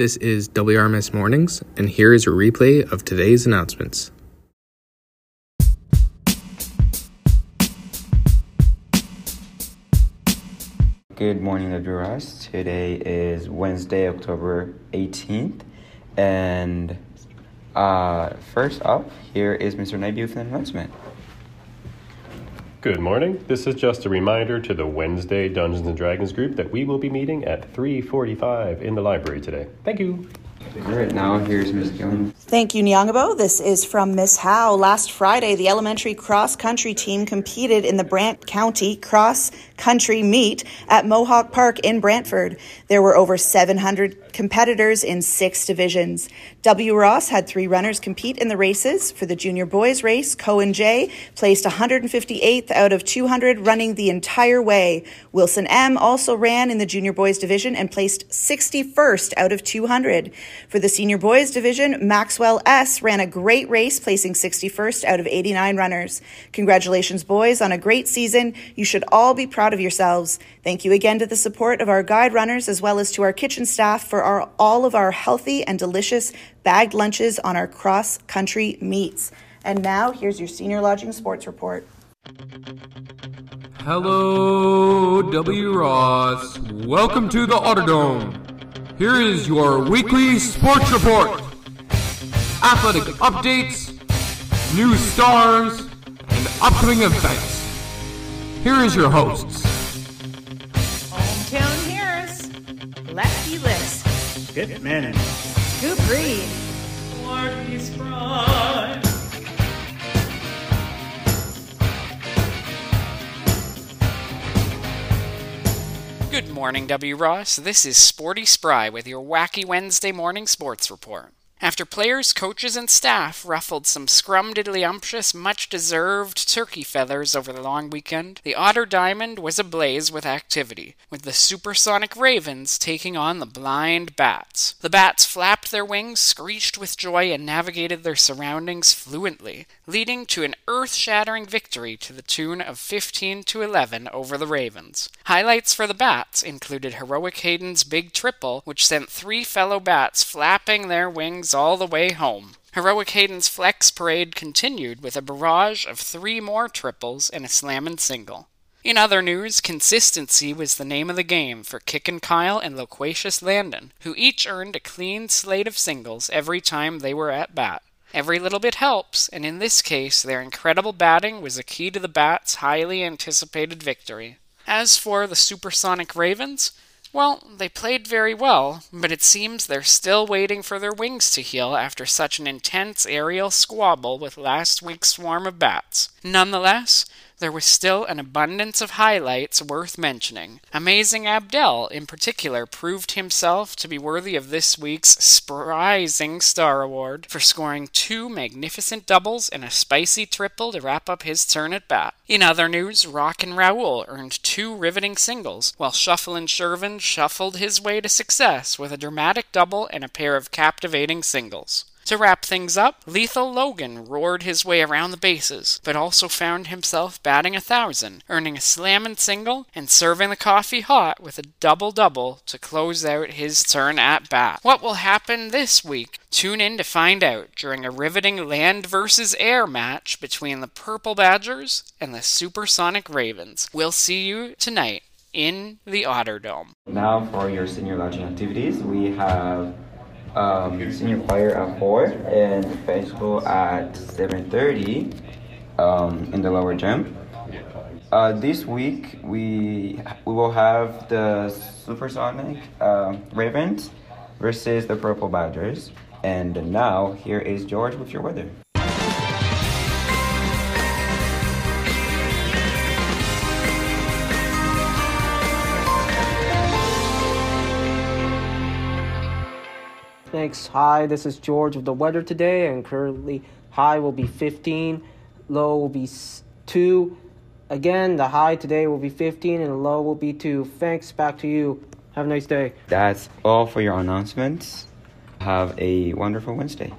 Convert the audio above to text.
This is WRMS Mornings, and here is a replay of today's announcements. Good morning, WRS. Today is Wednesday, October 18th, and uh, first up, here is Mr. Knight with an announcement. Good morning. This is just a reminder to the Wednesday Dungeons and Dragons group that we will be meeting at 3:45 in the library today. Thank you. All right, now here's Ms. Jones. Thank you, Nyangabo. This is from Miss Howe. Last Friday, the elementary cross country team competed in the Brant County Cross Country Meet at Mohawk Park in Brantford. There were over 700 competitors in six divisions. W. Ross had three runners compete in the races. For the junior boys race, Cohen J placed 158th out of 200 running the entire way. Wilson M also ran in the junior boys division and placed 61st out of 200. For the senior boys division, Maxwell S ran a great race, placing 61st out of 89 runners. Congratulations, boys, on a great season. You should all be proud of yourselves. Thank you again to the support of our guide runners as well as to our kitchen staff for our, all of our healthy and delicious bagged lunches on our cross country meets. And now, here's your senior lodging sports report. Hello, W. Ross. Welcome to the Autodome. Here is your weekly sports report. Athletic updates, new stars, and upcoming events. Here is your hosts. Hometown Harris, Lefty List, Skip Manning, Scoop Reed, Marty Spry. Good morning, W. Ross. This is Sporty Spry with your wacky Wednesday morning sports report. After players, coaches, and staff ruffled some scrumdiddlyumptious, much deserved turkey feathers over the long weekend, the Otter Diamond was ablaze with activity, with the supersonic Ravens taking on the blind Bats. The Bats flapped their wings, screeched with joy, and navigated their surroundings fluently, leading to an earth shattering victory to the tune of 15 to 11 over the Ravens. Highlights for the Bats included Heroic Hayden's big triple, which sent three fellow Bats flapping their wings all the way home. Heroic Hayden's flex parade continued with a barrage of three more triples and a slammin' single. In other news, consistency was the name of the game for Kickin' Kyle and Loquacious Landon, who each earned a clean slate of singles every time they were at bat. Every little bit helps, and in this case, their incredible batting was a key to the Bats' highly anticipated victory. As for the supersonic Ravens, well, they played very well, but it seems they're still waiting for their wings to heal after such an intense aerial squabble with last week's swarm of bats. Nonetheless, there was still an abundance of highlights worth mentioning. Amazing Abdel, in particular, proved himself to be worthy of this week's Surprising Star Award for scoring two magnificent doubles and a spicy triple to wrap up his turn at bat. In other news, Rockin' Raoul earned two riveting singles, while Shufflin' Shervin shuffled his way to success with a dramatic double and a pair of captivating singles. To wrap things up, Lethal Logan roared his way around the bases, but also found himself batting a thousand, earning a slammin' single and serving the coffee hot with a double double to close out his turn at bat. What will happen this week? Tune in to find out during a riveting land versus air match between the Purple Badgers and the Supersonic Ravens. We'll see you tonight in the Otter Dome. Now for your senior lodging activities, we have um, senior choir at 4 and festival at 7.30 um, in the lower gym. Uh, this week we we will have the Supersonic uh, Ravens versus the Purple Badgers. And now here is George with your weather. Thanks. Hi, this is George with the weather today, and currently high will be 15, low will be 2. Again, the high today will be 15 and the low will be 2. Thanks. Back to you. Have a nice day. That's all for your announcements. Have a wonderful Wednesday.